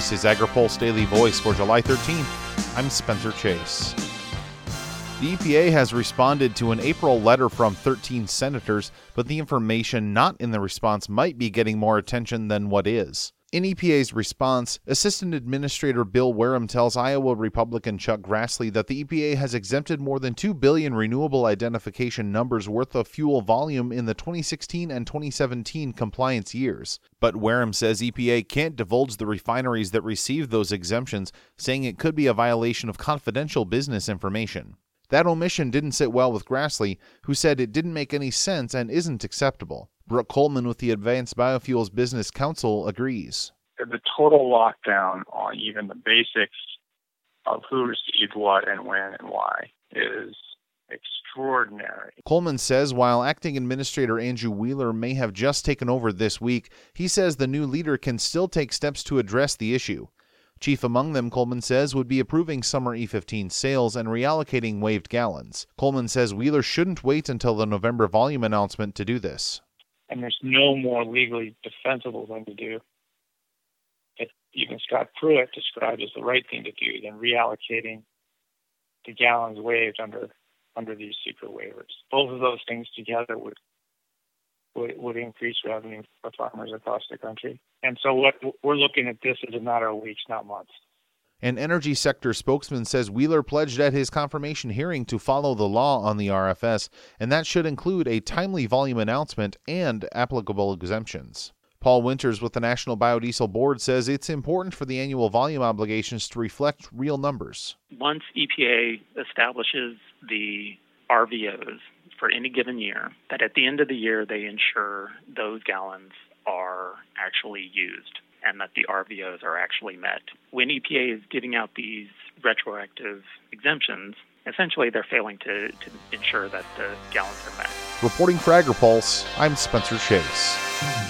This is AgriPulse Daily Voice for July 13th. I'm Spencer Chase. The EPA has responded to an April letter from 13 senators, but the information not in the response might be getting more attention than what is. In EPA's response, Assistant Administrator Bill Wehrum tells Iowa Republican Chuck Grassley that the EPA has exempted more than 2 billion renewable identification numbers worth of fuel volume in the 2016 and 2017 compliance years. But Wehrum says EPA can't divulge the refineries that received those exemptions, saying it could be a violation of confidential business information. That omission didn't sit well with Grassley, who said it didn't make any sense and isn't acceptable. Brooke Coleman with the Advanced Biofuels Business Council agrees. The total lockdown on even the basics of who received what and when and why is extraordinary. Coleman says while acting administrator Andrew Wheeler may have just taken over this week, he says the new leader can still take steps to address the issue. Chief among them, Coleman says, would be approving summer E15 sales and reallocating waived gallons. Coleman says Wheeler shouldn't wait until the November volume announcement to do this and there's no more legally defensible thing to do that even Scott Pruitt described as the right thing to do than reallocating the gallons waived under under these secret waivers. Both of those things together would would, would increase revenue for farmers across the country. And so what we're looking at this as a matter of weeks, not months. An energy sector spokesman says Wheeler pledged at his confirmation hearing to follow the law on the RFS, and that should include a timely volume announcement and applicable exemptions. Paul Winters with the National Biodiesel Board says it's important for the annual volume obligations to reflect real numbers. Once EPA establishes the RVOs for any given year, that at the end of the year they ensure those gallons are actually used and that the RVOs are actually met. When EPA is giving out these retroactive exemptions, essentially they're failing to, to ensure that the gallons are met. Reporting for AgriPulse, I'm Spencer Chase.